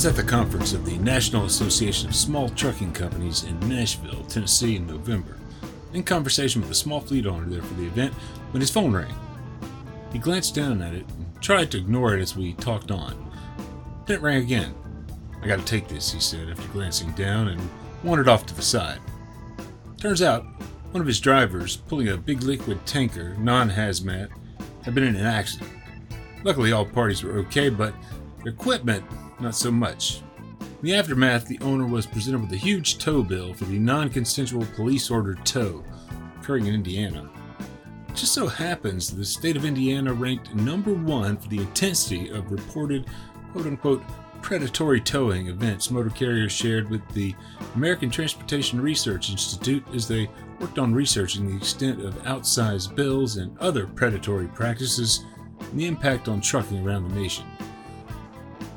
Was at the conference of the National Association of Small Trucking Companies in Nashville, Tennessee in November, in conversation with a small fleet owner there for the event when his phone rang. He glanced down at it and tried to ignore it as we talked on. Then it rang again. I gotta take this, he said after glancing down and wandered off to the side. Turns out, one of his drivers, pulling a big liquid tanker, non hazmat, had been in an accident. Luckily, all parties were okay, but equipment, not so much. In the aftermath, the owner was presented with a huge tow bill for the non consensual police ordered tow occurring in Indiana. It just so happens the state of Indiana ranked number one for the intensity of reported quote unquote predatory towing events motor carriers shared with the American Transportation Research Institute as they worked on researching the extent of outsized bills and other predatory practices and the impact on trucking around the nation.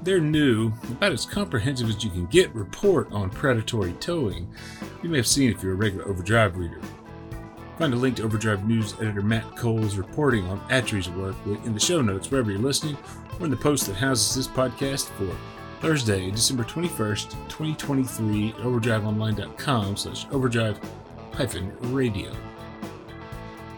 Their new, about as comprehensive as you can get report on predatory towing you may have seen if you're a regular Overdrive reader. Find a link to Overdrive News editor Matt Cole's reporting on ATRI's work in the show notes wherever you're listening or in the post that houses this podcast for Thursday, December 21st, 2023 at overdriveonline.com slash overdrive hyphen radio.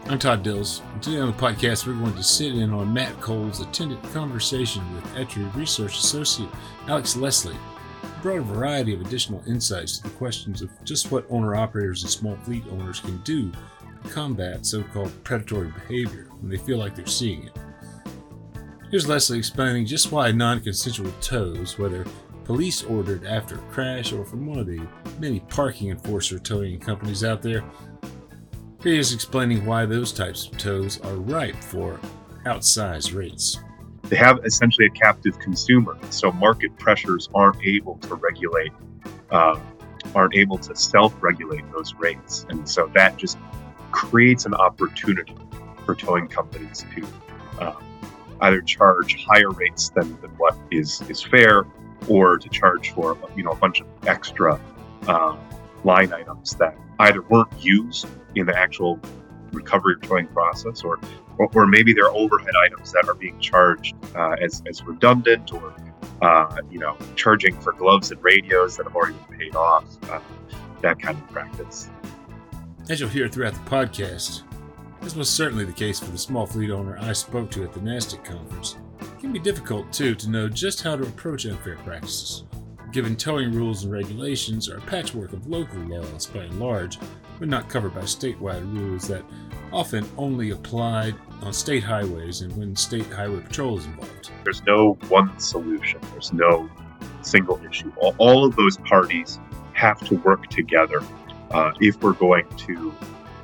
I'm Todd Dills, and today on the podcast we're going to sit in on Matt Cole's attended conversation with ATRI Research Associate Alex Leslie, who brought a variety of additional insights to the questions of just what owner-operators and small fleet owners can do to combat so-called predatory behavior when they feel like they're seeing it. Here's Leslie explaining just why non consensual tows, whether police ordered after a crash or from one of the many parking enforcer towing companies out there, here he is explaining why those types of tows are ripe for outsized rates. They have essentially a captive consumer, so market pressures aren't able to regulate, uh, aren't able to self-regulate those rates, and so that just creates an opportunity for towing companies to uh, either charge higher rates than, than what is is fair, or to charge for you know a bunch of extra uh, line items that either weren't used in the actual recovery towing process, or, or, or maybe they're overhead items that are being charged uh, as as redundant, or uh, you know charging for gloves and radios that have already been paid off. Uh, that kind of practice. As you'll hear throughout the podcast, this was certainly the case for the small fleet owner I spoke to at the NASTC conference. It can be difficult, too, to know just how to approach unfair practices, given towing rules and regulations are a patchwork of local laws by and large, but not covered by statewide rules that often only applied on state highways and when state highway patrol is involved. There's no one solution, there's no single issue. All, all of those parties have to work together uh, if we're going to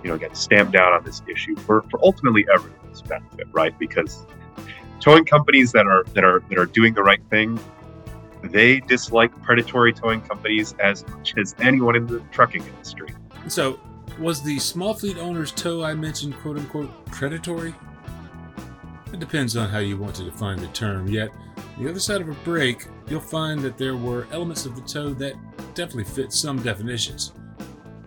you know, get stamped down on this issue for, for ultimately everyone's benefit, right? Because towing companies that are that are that are doing the right thing, they dislike predatory towing companies as much as anyone in the trucking industry. So, was the small fleet owner's tow I mentioned quote unquote predatory? It depends on how you want to define the term, yet on the other side of a break, you'll find that there were elements of the tow that definitely fit some definitions.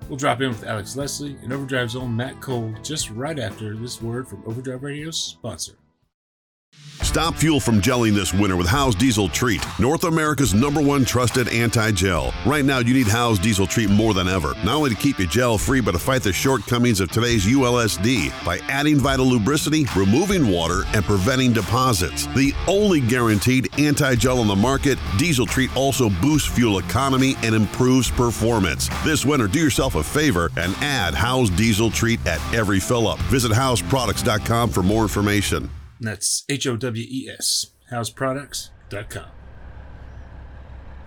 We'll drop in with Alex Leslie and Overdrive's own Matt Cole just right after this word from Overdrive Radio's sponsor. Stop fuel from gelling this winter with Howes Diesel Treat, North America's number one trusted anti gel. Right now, you need Howes Diesel Treat more than ever, not only to keep you gel free, but to fight the shortcomings of today's ULSD by adding vital lubricity, removing water, and preventing deposits. The only guaranteed anti gel on the market, Diesel Treat also boosts fuel economy and improves performance. This winter, do yourself a favor and add Howes Diesel Treat at every fill up. Visit HowesProducts.com for more information. And that's H O W E S, howesproducts.com.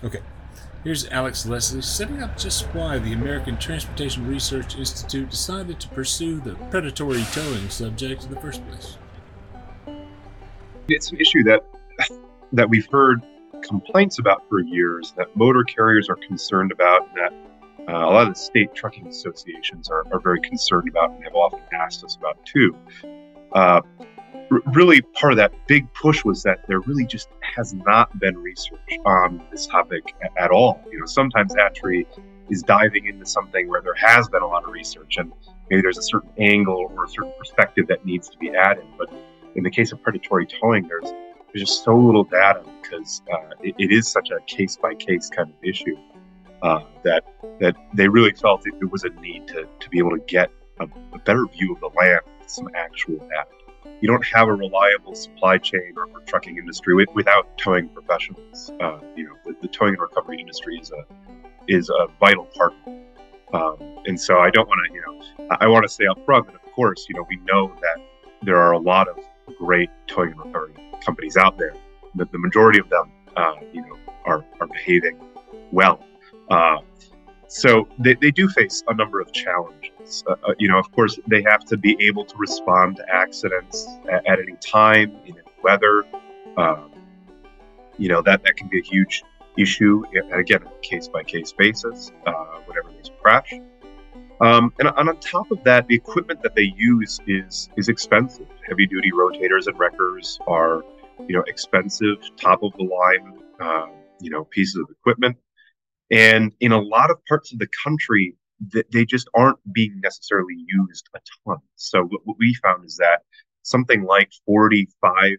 Okay, here's Alex Leslie setting up just why the American Transportation Research Institute decided to pursue the predatory towing subject in the first place. It's an issue that that we've heard complaints about for years that motor carriers are concerned about that uh, a lot of the state trucking associations are, are very concerned about and have often asked us about too. Uh, really part of that big push was that there really just has not been research on this topic at all. You know, sometimes ATRI is diving into something where there has been a lot of research and maybe there's a certain angle or a certain perspective that needs to be added. But in the case of predatory towing, there's there's just so little data because uh, it, it is such a case by case kind of issue uh, that that they really felt it, it, was a need to, to be able to get a, a, better view of the land some actual data. You don't have a reliable supply chain or, or trucking industry with, without towing professionals. Uh, you know, the, the, towing and recovery industry is a is a vital part. Um, and so I don't want to, you know, I, I want to say up front that of course, you know, we know that there are a lot of great towing and recovery companies out there. The, the majority of them, uh, you know, are, are behaving well. Uh, so they, they do face a number of challenges. Uh, uh, you know, of course, they have to be able to respond to accidents at, at any time, in any weather. Um, you know, that, that can be a huge issue, again, on a case by case basis, uh, whenever there's a crash. Um, and, and, on top of that, the equipment that they use is is expensive. Heavy duty rotators and wreckers are, you know, expensive, top of the line, uh, you know, pieces of equipment. And in a lot of parts of the country, they just aren't being necessarily used a ton. So what we found is that something like 45%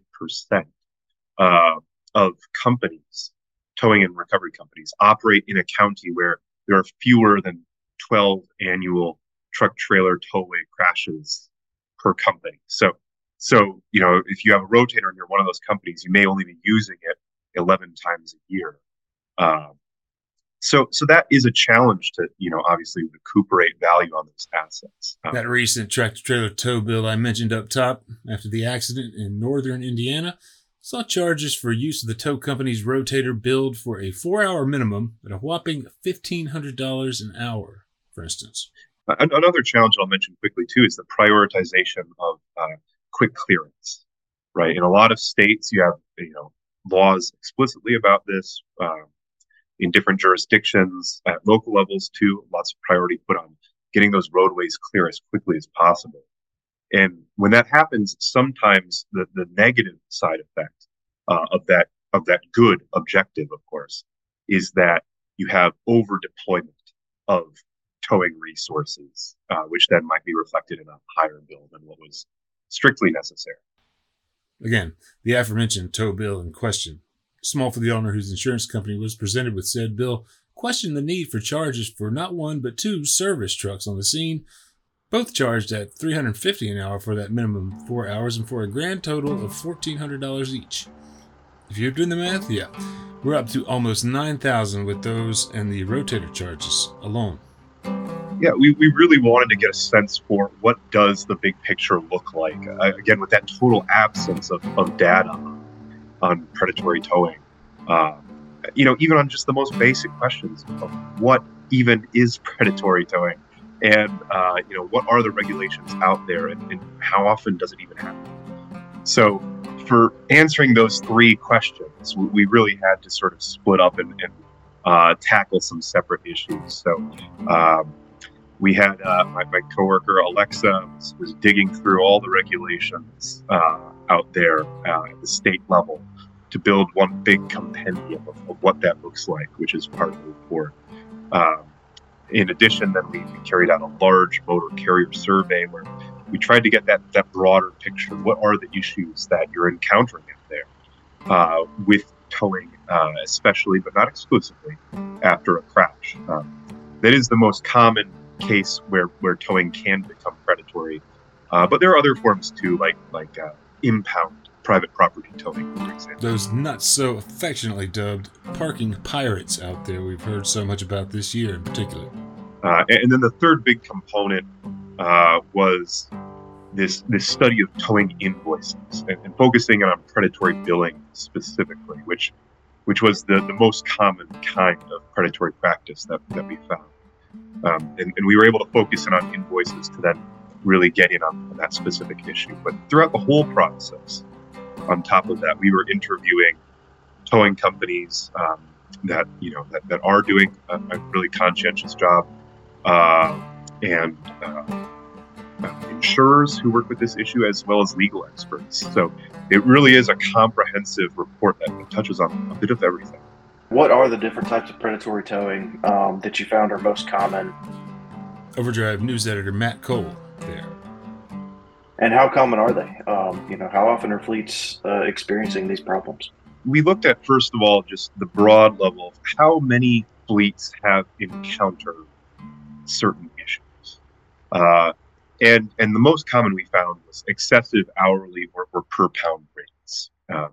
uh, of companies, towing and recovery companies, operate in a county where there are fewer than 12 annual truck trailer towaway crashes per company. So, so you know, if you have a rotator and you're one of those companies, you may only be using it 11 times a year. Uh, so, so that is a challenge to you know obviously recuperate value on those assets. Um, that recent tractor trailer tow bill I mentioned up top after the accident in northern Indiana saw charges for use of the tow company's rotator billed for a four-hour minimum at a whopping fifteen hundred dollars an hour, for instance. Another challenge I'll mention quickly too is the prioritization of uh, quick clearance. Right, in a lot of states, you have you know laws explicitly about this. Um, in different jurisdictions at local levels too. Lots of priority put on getting those roadways clear as quickly as possible. And when that happens, sometimes the, the negative side effect uh, of that of that good objective, of course, is that you have over deployment of towing resources, uh, which then might be reflected in a higher bill than what was strictly necessary. Again, the aforementioned tow bill in question Small for the owner whose insurance company was presented with said bill questioned the need for charges for not one but two service trucks on the scene, both charged at 350 an hour for that minimum four hours and for a grand total of $1,400 each. If you're doing the math, yeah, we're up to almost 9,000 with those and the rotator charges alone. Yeah, we, we really wanted to get a sense for what does the big picture look like. Uh, again, with that total absence of, of data on predatory towing. Uh, you know, even on just the most basic questions of what even is predatory towing, and uh, you know, what are the regulations out there, and, and, how often does it even happen? So, for answering those three questions, we really had to sort of split up and, and uh, tackle some separate issues. So. Um, we had uh, my, my coworker Alexa was, was, digging through all the regulations uh, out there uh, at the state level to build one big compendium of, of, what that looks like, which is part of the report. Um, in addition, then we, carried out a large motor carrier survey where we tried to get that, that broader picture. What are the issues that you're encountering out there uh, with towing, uh, especially but not exclusively after a crash? Um, that is the most common case where, where towing can become predatory. Uh, but there are other forms too, like like uh, impound private property towing, for example. Those not so affectionately dubbed parking pirates out there we've heard so much about this year in particular. Uh, and then the third big component uh, was this this study of towing invoices and, and, focusing on predatory billing specifically, which which was the, the most common kind of predatory practice that, that we found. Um, and, and we were able to focus in on invoices to then really get in on, on that specific issue. But throughout the whole process, on top of that, we were interviewing towing companies um, that you know that, that are doing a, a really conscientious job, uh, and uh, uh, insurers who work with this issue, as well as legal experts. So it really is a comprehensive report that touches on a bit of everything. What are the different types of predatory towing um, that you found are most common? Overdrive news editor Matt Cole there. And how common are they? Um, you know, how often are fleets uh, experiencing these problems? We looked at first of all just the broad level of how many fleets have encountered certain issues. Uh, and and the most common we found was excessive hourly or, or per pound rates, um,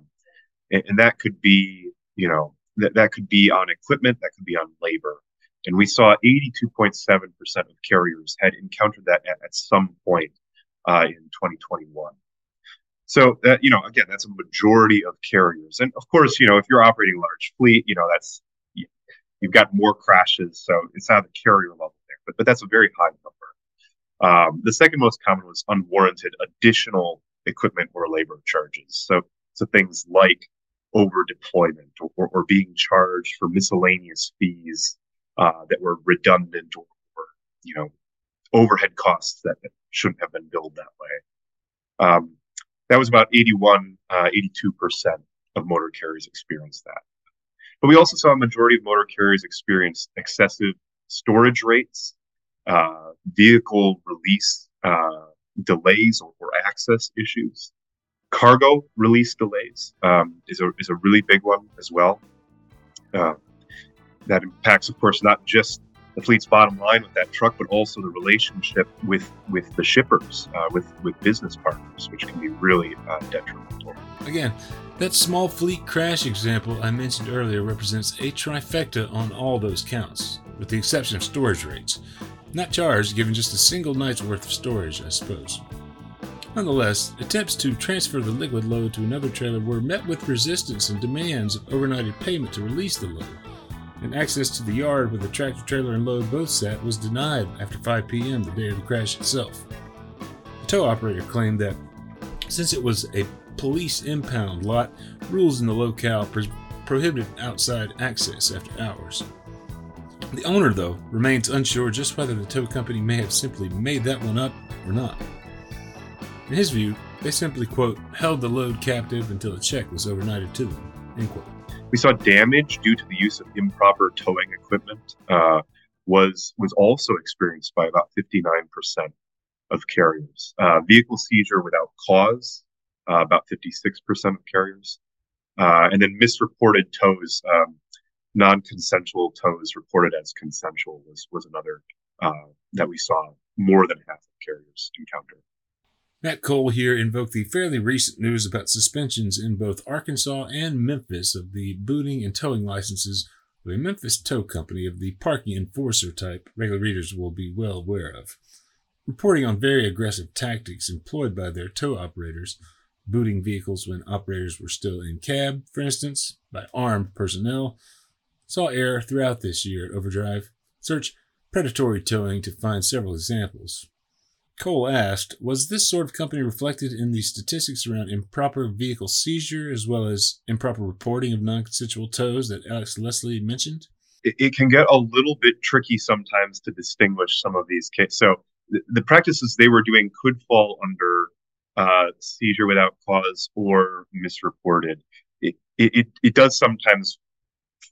and, and, that could be you know that that could be on equipment, that could be on labor, and we saw 82.7% of carriers had encountered that at, at some point uh, in 2021. So that you know again that's a majority of carriers, and of course you know if you're operating a large fleet, you know that's you've got more crashes, so it's not the carrier level there, but but that's a very high number. Um, the second most common was unwarranted additional equipment or labor charges. So, so things like over deployment or, or, or, being charged for miscellaneous fees uh, that were redundant or, or, you know overhead costs that shouldn't have been billed that way. Um, that was about 81, uh, 82% of motor carriers experienced that. But we also saw a majority of motor carriers experience excessive storage rates uh, vehicle release uh, delays or, or, access issues. Cargo release delays um, is, a, is a really big one as well. Uh, that impacts, of course, not just the fleet's bottom line with that truck, but also the relationship with with the shippers, uh, with with business partners, which can be really uh, detrimental. Again, that small fleet crash example I mentioned earlier represents a trifecta on all those counts, with the exception of storage rates. Not charged, given just a single night's worth of storage, I suppose. Nonetheless, attempts to transfer the liquid load to another trailer were met with resistance and demands of overnighted payment to release the load, and access to the yard where the tractor trailer and load both sat was denied after 5 p.m. the day of the crash itself. The tow operator claimed that since it was a police impound lot, rules in the locale pro- prohibited outside access after hours. The owner, though, remains unsure just whether the tow company may have simply made that one up or not. In his view, they simply, quote, held the load captive until a check was overnighted to them, end quote. We saw damage due to the use of improper towing equipment uh, was, was also experienced by about 59% of carriers. Uh, vehicle seizure without cause, uh, about 56% of carriers. Uh, and then misreported tows, um, non-consensual tows reported as consensual was was another uh, that we saw more than half of carriers encounter. Matt Cole here invoked the fairly recent news about suspensions in both Arkansas and Memphis of the booting and towing licenses of a Memphis tow company of the parking enforcer type regular readers will be well aware of. Reporting on very aggressive tactics employed by their tow operators, booting vehicles when operators were still in cab, for instance, by armed personnel, saw error throughout this year at Overdrive. Search predatory towing to find several examples. Cole asked, Was this sort of company reflected in the statistics around improper vehicle seizure as well as improper reporting of non consensual tows that Alex Leslie mentioned? It, it, can get a little bit tricky sometimes to distinguish some of these cases. So the, the practices they were doing could fall under uh, seizure without cause or misreported. It, it, it does sometimes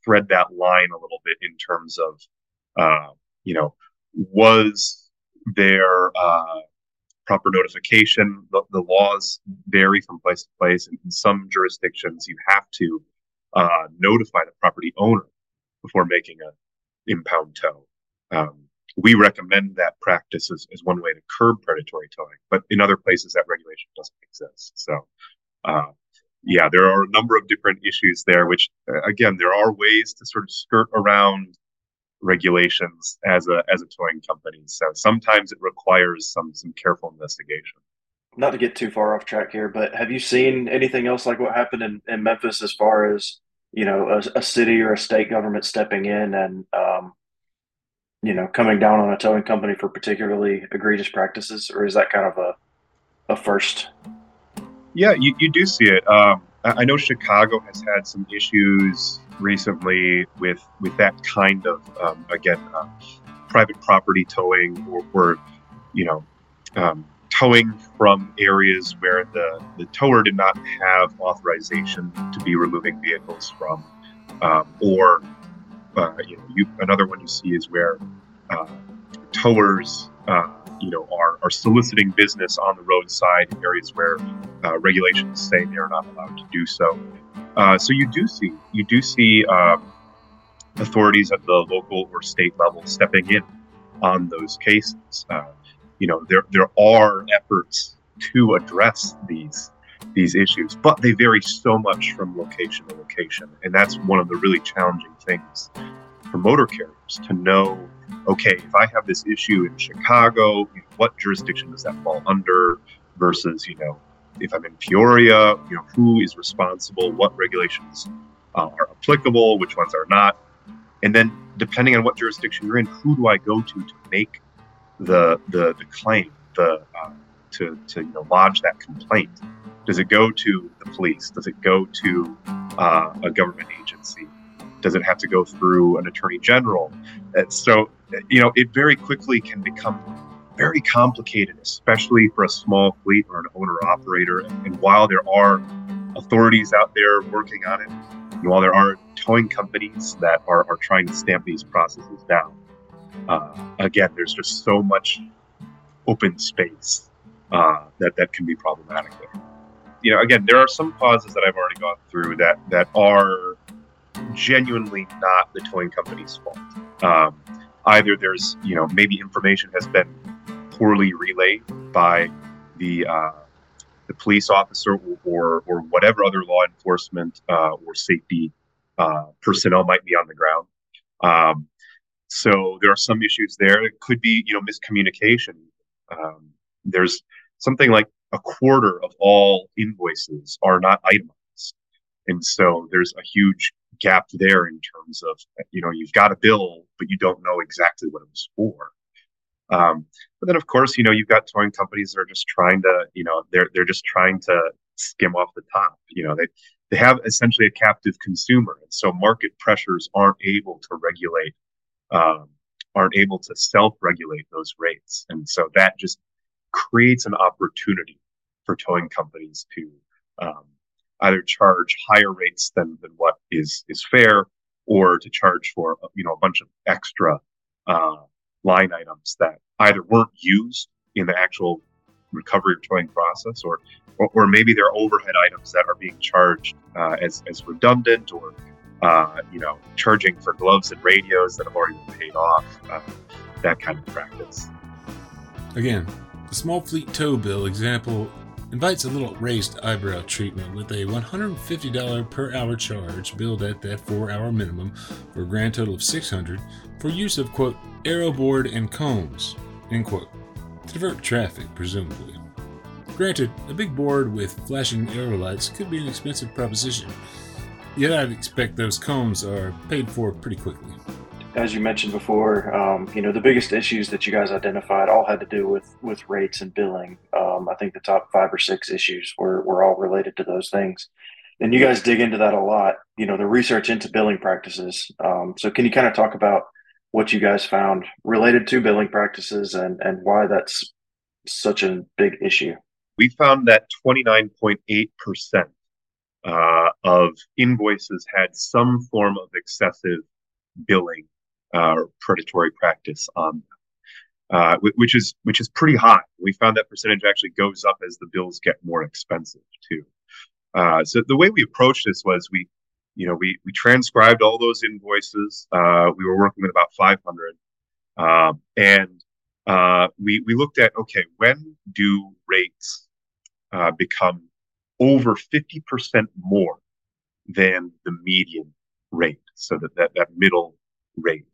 thread that line a little bit in terms of, uh, you know, was there uh, proper notification? The, the, laws vary from place to place. And in some jurisdictions, you have to uh, notify the property owner before making an impound tow. Um, we recommend that practice as, as one way to curb predatory towing, but in other places that regulation doesn't exist. So, uh, yeah, there are a number of different issues there, which uh, again, there are ways to sort of skirt around regulations as a as a towing company. So sometimes it requires some some careful investigation. Not to get too far off track here, but have you seen anything else like what happened in, in Memphis as far as you know a, a city or a state government stepping in and um, you know coming down on a towing company for particularly egregious practices, or is that kind of a a first? Yeah, you, you do see it. Um, I know Chicago has had some issues recently with with that kind of um, again uh, private property towing or, or you know um, towing from areas where the the tower did not have authorization to be removing vehicles from, um, or uh, you know you, another one you see is where uh, towers uh, you know are, are soliciting business on the roadside in areas where uh, regulations say they are not allowed to do so. Uh, so you do see you do see um, authorities at the local or state level stepping in on those cases. Uh, you know there there are efforts to address these these issues, but they vary so much from location to location, and that's one of the really challenging things for motor carriers to know okay, if I have this issue in Chicago, what jurisdiction does that fall under versus, you know, if I'm in Peoria, you know, who is responsible, what regulations uh, are applicable, which ones are not. And then depending on what jurisdiction you're in, who do I go to to make the the, the claim, the uh, to, to you know, lodge that complaint? Does it go to the police? Does it go to uh, a government agency? Does it have to go through an attorney general? Uh, so, you know, it very quickly can become very complicated, especially for a small fleet or an owner operator. And while there are authorities out there working on it, and while there are towing companies that are, are trying to stamp these processes down, uh, again, there's just so much open space uh, that that can be problematic there. You know, again, there are some causes that I've already gone through that that are genuinely not the towing company's fault. Um, either there's, you know, maybe information has been poorly relayed by the uh, the police officer or, or, whatever other law enforcement uh, or safety uh, personnel might be on the ground. Um, so there are some issues there. It could be, you know, miscommunication. Um, there's something like a quarter of all invoices are not itemized, and so there's a huge gap there in terms of you know you've got a bill but you don't know exactly what it was for. Um, but then of course you know you've got towing companies that are just trying to you know they're they're just trying to skim off the top you know they they have essentially a captive consumer and so market pressures aren't able to regulate um, aren't able to self-regulate those rates. And so that just creates an opportunity for towing companies to um, either charge higher rates than, than what is is fair or to charge for you know a bunch of extra uh, line items that either weren't used in the actual recovery or towing process or, or, or maybe they're overhead items that are being charged uh, as, as redundant or uh, you know charging for gloves and radios that have already been paid off uh, that kind of practice. Again the small fleet tow bill example invites a little raised eyebrow treatment with a $150 per hour charge billed at that 4 hour minimum for a grand total of $600 for use of quote arrow board and cones end quote to divert traffic presumably. Granted, a big board with flashing arrow lights could be an expensive proposition, yet I'd expect those cones are paid for pretty quickly as you mentioned before, um, you know, the biggest issues that you guys identified all had to do with with rates and billing. Um, I think the top five or six issues were were all related to those things, and you guys dig into that a lot. You know, the research into billing practices. Um, so, can you kind of talk about what you guys found related to billing practices and and why that's such a big issue? We found that twenty nine point eight percent uh, of invoices had some form of excessive billing uh, predatory practice on uh, which is which is pretty high. We found that percentage actually goes up as the bills get more expensive too. Uh, so the way we approached this was we, you know, we we transcribed all those invoices. Uh, we were working with about 500, um, and uh, we we looked at okay, when do rates become over 50% more than the median rate? So that that, that middle rate.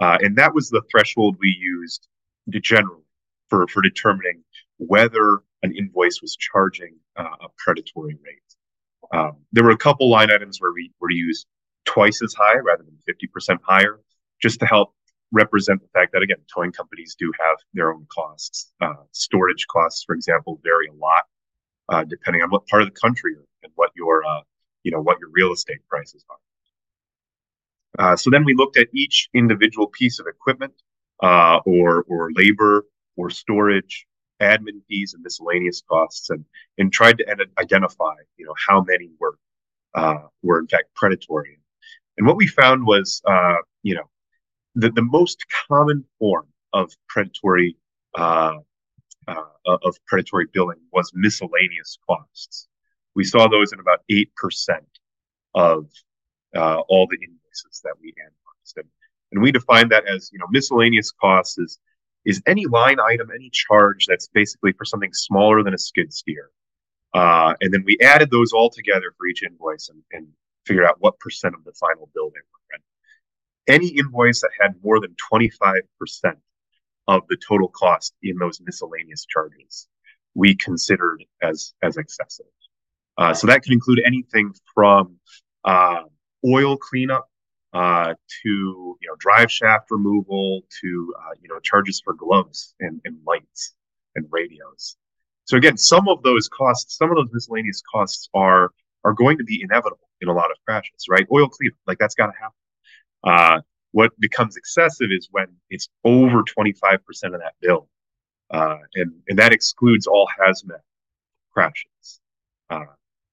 Uh, and that was the threshold we used generally for, for determining whether an invoice was charging uh, a predatory rate. Um, there were a couple line items where we were used twice as high rather than 50% higher, just to help represent the fact that again, towing companies do have their own costs. Uh, storage costs, for example, vary a lot uh, depending on what part of the country and what your uh, you know what your real estate prices are. Uh, so then we looked at each individual piece of equipment uh, or, or labor or storage, admin fees and miscellaneous costs, and, and tried to ed- identify, you know, how many were, uh, were in fact predatory. And what we found was, uh, you know, the, the most common form of predatory uh, uh, of predatory billing was miscellaneous costs. We saw those in about 8% of uh, all the invoices that we analyzed. And, and we define that as, you know, miscellaneous costs is, is any line item, any charge that's basically for something smaller than a skid steer. Uh, and then we added those all together for each invoice and, and figured out what percent of the final bill they were. Any invoice that had more than 25% of the total cost in those miscellaneous charges we considered as as excessive. Uh, so that could include anything from uh, oil cleanup uh, to you know drive shaft removal to uh, you know charges for gloves and, and lights and radios. So again, some of those costs, some of those miscellaneous costs are are going to be inevitable in a lot of crashes, right? Oil cleanup, like that's got to happen. Uh, what becomes excessive is when it's over 25% of that bill. Uh, and, and that excludes all hazmat crashes. Uh,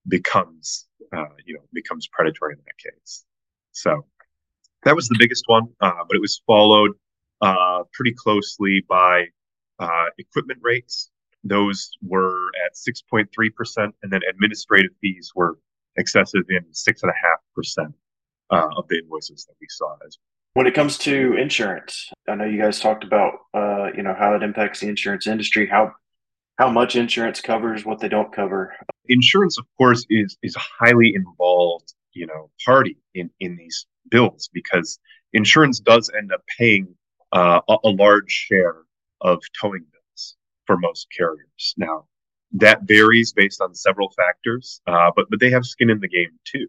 becomes, uh, you know, becomes predatory in that case. So that was the biggest one, uh, but it was followed uh, pretty closely by uh, equipment rates. Those were at 6.3%, and then administrative fees were excessive in 6.5% of the invoices that we saw as. When it comes to insurance, I know you guys talked about uh, you know how it impacts the insurance industry, how how much insurance covers, what they don't cover. Insurance, of course, is is a highly involved you know party in in these bills because insurance does end up paying uh, a, a large share of towing bills for most carriers. Now that varies based on several factors, uh, but but they have skin in the game too.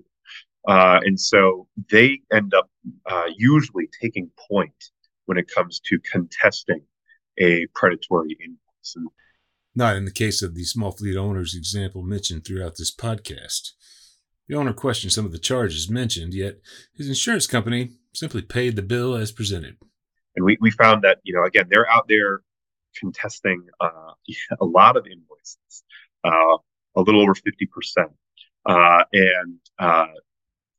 Uh, and so they end up uh, usually taking point when it comes to contesting a predatory invoice. Not in the case of the small fleet owners example mentioned throughout this podcast. The owner questioned some of the charges mentioned, yet his insurance company simply paid the bill as presented. And we, we found that, you know, again, they're out there contesting uh, a lot of invoices, uh, a little over 50%. Uh, and uh,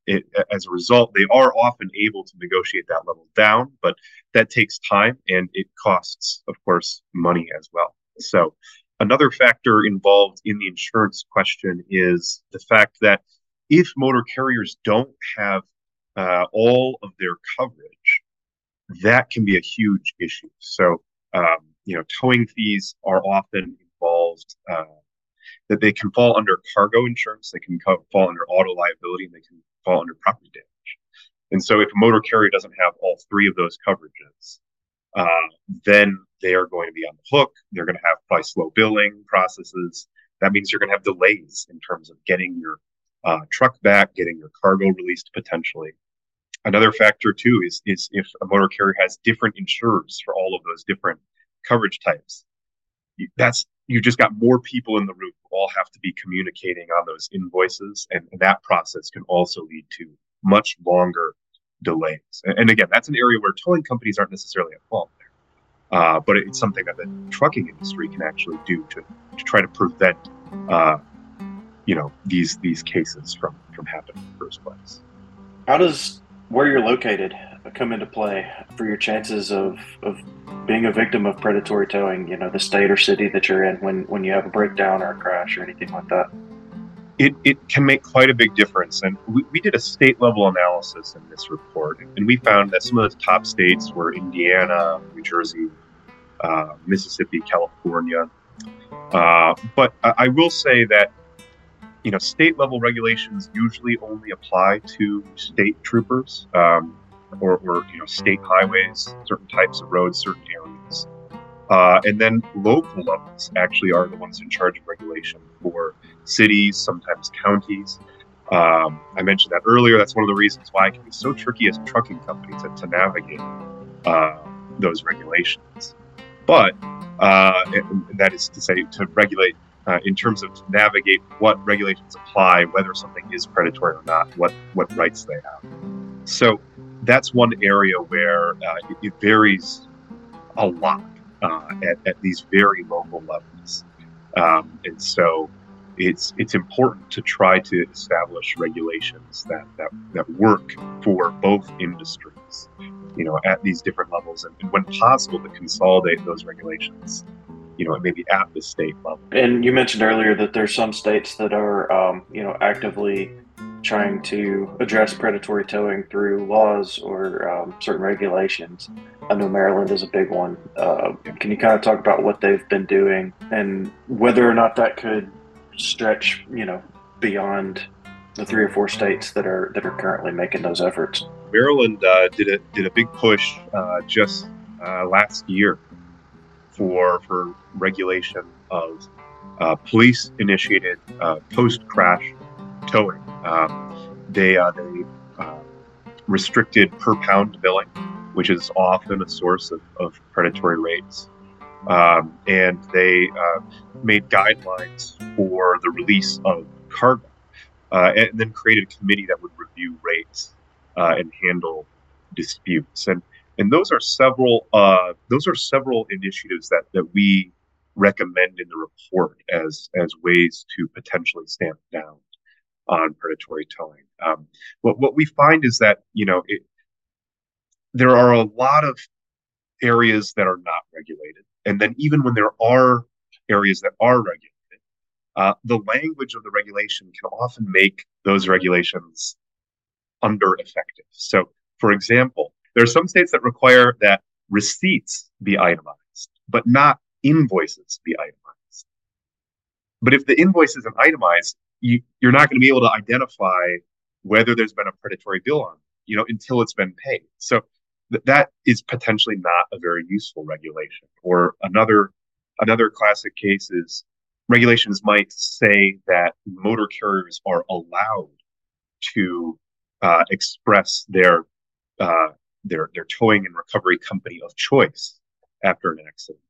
it, as a result, they are often able to negotiate that level down, but that takes time and it costs, of course, money as well. So, another factor involved in the insurance question is the fact that if motor carriers don't have uh, all of their coverage, that can be a huge issue. So, um, you know, towing fees are often involved. Uh, that they can fall under cargo insurance, they can co- fall under auto liability, and they can fall under property damage. And so, if a motor carrier doesn't have all three of those coverages, uh, then they are going to be on the hook. They're going to have probably slow billing processes. That means you're going to have delays in terms of getting your uh, truck back, getting your cargo released potentially. Another factor too is is if a motor carrier has different insurers for all of those different coverage types. That's you just got more people in the room who all have to be communicating on those invoices, and, and that process can also lead to much longer delays. And, and, again, that's an area where towing companies aren't necessarily at fault there, uh, but it's something that the trucking industry can actually do to, to try to prevent, uh, you know, these these cases from from happening in the first place. How does where you're located come into play for your chances of, of being a victim of predatory towing, you know, the state or city that you're in when, when you have a breakdown or a crash or anything like that? It, it can make quite a big difference. And we, we did a state level analysis in this report, and we found that some of the top states were Indiana, New Jersey, uh, Mississippi, California. Uh, but I, I will say that you know, state level regulations usually only apply to state troopers. Um, or, or you know state highways, certain types of roads, certain areas. Uh, and then local levels actually are the ones in charge of regulation for cities, sometimes counties. Um, I mentioned that earlier. That's one of the reasons why it can be so tricky as a trucking company to, to navigate uh, those regulations. But uh, that is to say, to regulate uh, in terms of navigate what regulations apply, whether something is predatory or not, what what rights they have. So that's one area where uh, it, it, varies a lot uh, at, at, these very local levels. Um, and so it's it's important to try to establish regulations that that, that work for both industries you know at these different levels and, and when possible to consolidate those regulations you know maybe at the state level and you mentioned earlier that there's some states that are um, you know actively trying to address predatory towing through laws or um, certain regulations. I know Maryland is a big one. Uh, can you kind of talk about what they've been doing and whether or not that could stretch, you know, beyond the three or four states that are that are currently making those efforts. Maryland uh, did a did a big push uh, just uh, last year for for regulation of uh, police initiated uh, post crash towing. Um, they uh, they restricted per pound billing, which is often a source of, of predatory rates. Um, and they uh, made guidelines for the release of cargo, uh, and then created a committee that would review rates uh, and handle disputes. And and those are several uh, those are several initiatives that that we recommend in the report as as ways to potentially stamp down on predatory towing. Um, what what we find is that you know it, there are a lot of areas that are not regulated and then even when there are areas that are regulated, uh, the language of the regulation can often make those regulations under effective. So, for example, there are some states that require that receipts be itemized, but not invoices be itemized. But if the invoice isn't itemized, you, you're not going to be able to identify whether there's been a predatory bill on, you know, until it's been paid. So that is potentially not a very useful regulation. Or another another classic case is regulations might say that motor carriers are allowed to uh, express their uh, their their towing and recovery company of choice after an accident.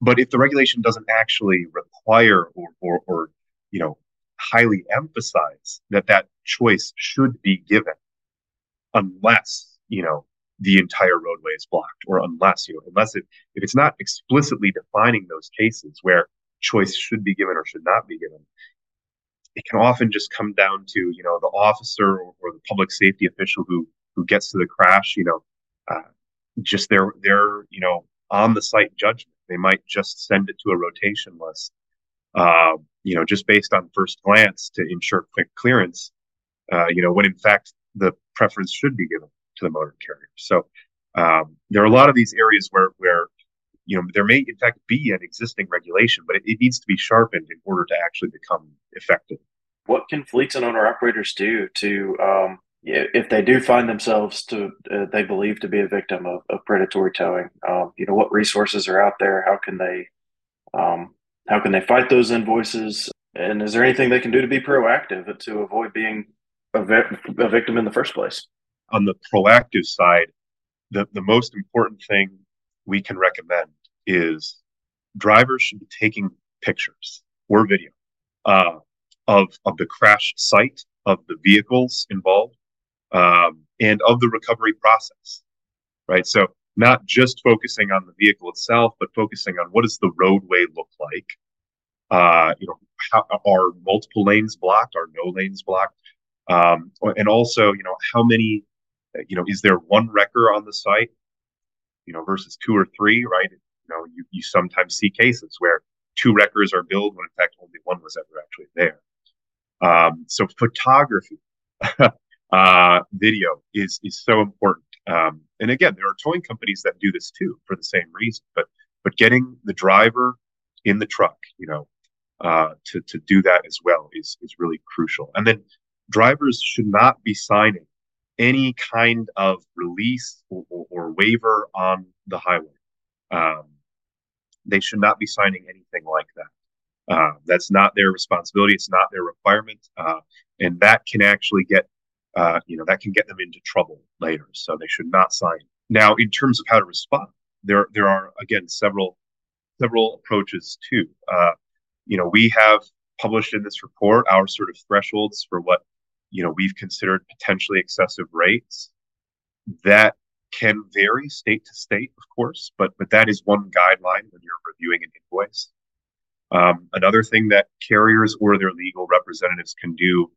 But if the regulation doesn't actually require or, or, or you know highly emphasize that that choice should be given, unless you know the entire roadway is blocked, or unless you know, unless it if it's not explicitly defining those cases where choice should be given or should not be given, it can often just come down to you know the officer or, or the public safety official who who gets to the crash, you know, just their their you know on the site judgment. They might just send it to a rotation list, uh, you know, just based on first glance to ensure quick clearance. Uh, you know, when in fact the preference should be given to the motor carrier. So um, there are a lot of these areas where where you know there may in fact be an existing regulation, but it, it needs to be sharpened in order to actually become effective. What can fleets and owner operators do to um, if they do find themselves to uh, they believe to be a victim of, of predatory towing? Um, you know what resources are out there? How can they um, how can they fight those invoices? And is there anything they can do to be proactive to avoid being a, vi- a victim in the first place? on the proactive side, the, the most important thing we can recommend is drivers should be taking pictures or video uh, of, of the crash site, of the vehicles involved, um, and of the recovery process, right? So not just focusing on the vehicle itself, but focusing on what does the roadway look like? Uh, you know, how, are multiple lanes blocked? Are no lanes blocked? Um, and also, you know, how many you know, is there one wrecker on the site, you know, versus two or three, right? You know, you, you sometimes see cases where two wreckers are billed when in fact only one was ever actually there. Um, so photography, uh, video is is so important. Um, and again, there are towing companies that do this too for the same reason. But but getting the driver in the truck, you know, uh, to to do that as well is is really crucial. And then drivers should not be signing any kind of release or, or, or waiver on the highway. Um, they should not be signing anything like that. Uh, that's not their responsibility. It's not their requirement, uh, and that can actually get, uh, you know, that can get them into trouble later. So they should not sign. Now, in terms of how to respond, there there are again several several approaches too. Uh, you know, we have published in this report our sort of thresholds for what you know we've considered potentially excessive rates that can vary state to state of course but but that is one guideline when you're reviewing an invoice Um, another thing that carriers or their legal representatives can do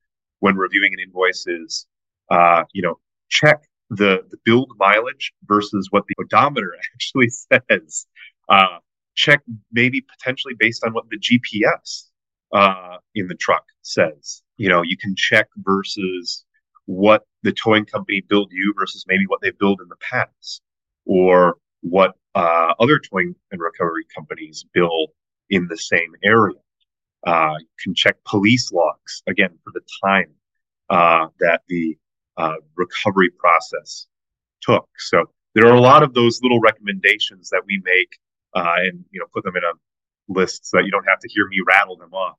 when reviewing an invoice is, uh, you know, check the, the billed mileage versus what the odometer actually says. Uh, check maybe potentially based on what the GPS uh, in the truck says. You know, you can check versus what the towing company billed you versus maybe what they billed in the past, or what uh, other towing and recovery companies bill in the same area. Uh, you can check police logs again for the time uh, that the uh, recovery process took. So there are a lot of those little recommendations that we make, uh, and you know, put them in a list so that you don't have to hear me rattle them off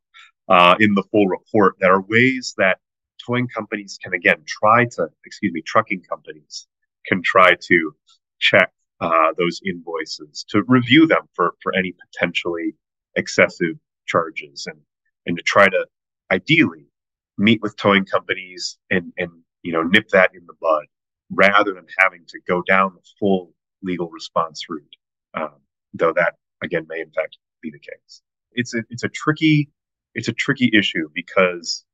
uh, in the full report. That are ways that towing companies can again try to, excuse me, trucking companies can try to check uh, those invoices to review them for for any potentially excessive charges and and to try to ideally meet with towing companies and and you know nip that in the bud rather than having to go down the full legal response route um, though that again may in fact be the case. It's a it's a tricky it's a tricky issue because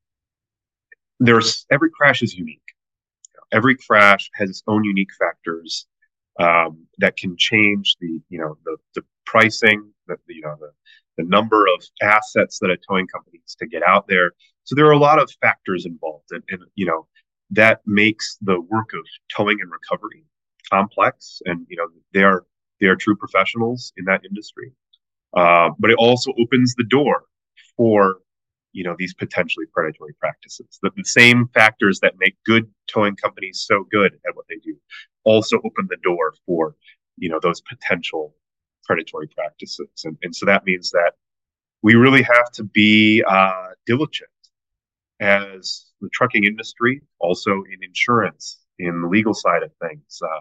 there's every crash is unique. Every crash has its own unique factors um, that can change the you know the, the pricing the, you know the the number of assets that a towing company needs to get out there. So there are a lot of factors involved, and, and you know that makes the work of towing and recovery complex. And you know they are they are true professionals in that industry, uh, but it also opens the door for you know these potentially predatory practices. The, the same factors that make good towing companies so good at what they do also open the door for you know those potential predatory practices. And, and so that means that we really have to be uh, diligent as the trucking industry, also in insurance, in the legal side of things, uh,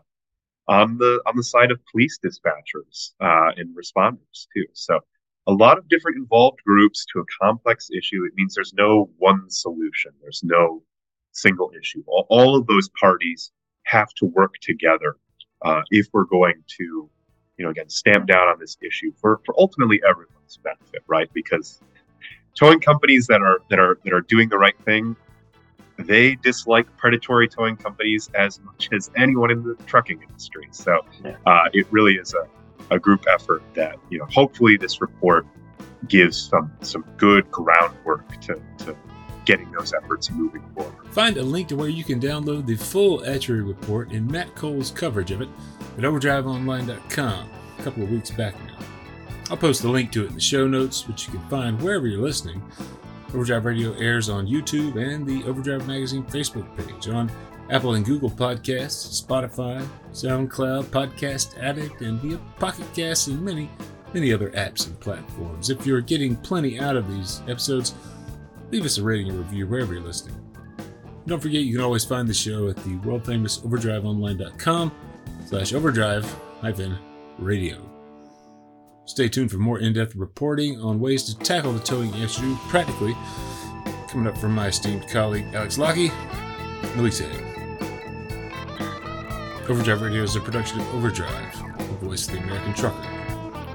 on the on the side of police dispatchers uh, and responders too. So a lot of different involved groups to a complex issue. It means there's no one solution. There's no single issue. All, all of those parties have to work together uh, if we're going to you know, again, stamp down on this issue for, for ultimately everyone's benefit, right? Because towing companies that are that are that are doing the right thing, they dislike predatory towing companies as much as anyone in the trucking industry. So uh, it really is a, a group effort that you know. Hopefully, this report gives some some good groundwork to, to getting those efforts moving forward. Find a link to where you can download the full ATRI report and Matt Cole's coverage of it at overdriveonline.com a couple of weeks back now. I'll post the link to it in the show notes, which you can find wherever you're listening. Overdrive Radio airs on YouTube and the Overdrive Magazine Facebook page on Apple and Google Podcasts, Spotify, SoundCloud, Podcast Addict, and via Pocket Casts and many, many other apps and platforms. If you're getting plenty out of these episodes, leave us a rating and review wherever you're listening. Don't forget, you can always find the show at the world famous overdriveonline.com slash overdrive hyphen radio. Stay tuned for more in depth reporting on ways to tackle the towing issue practically. Coming up from my esteemed colleague Alex Lockie, Elise. Overdrive Radio is a production of Overdrive, the voice of the American trucker.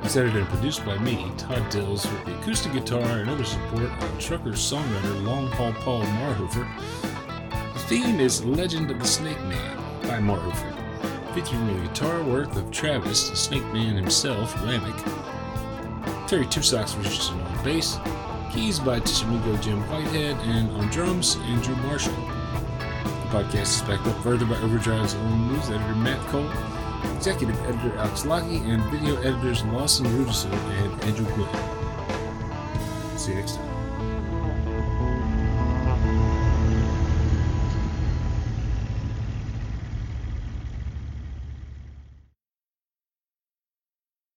It's edited and produced by me, Todd Dills, with the acoustic guitar and other support of trucker songwriter Long Haul Paul Marhofer. The theme is Legend of the Snake Man by Marhofer featuring the guitar work of Travis, the Snake Man himself, Ramek. Terry Tussock's Richardson on bass, keys by Tishamigo Jim Whitehead, and on drums, Andrew Marshall. The podcast is backed up further by Overdrive's own news editor Matt Cole, executive editor Alex Lockie, and video editors Lawson Rudison and Andrew Gwynn. See you next time.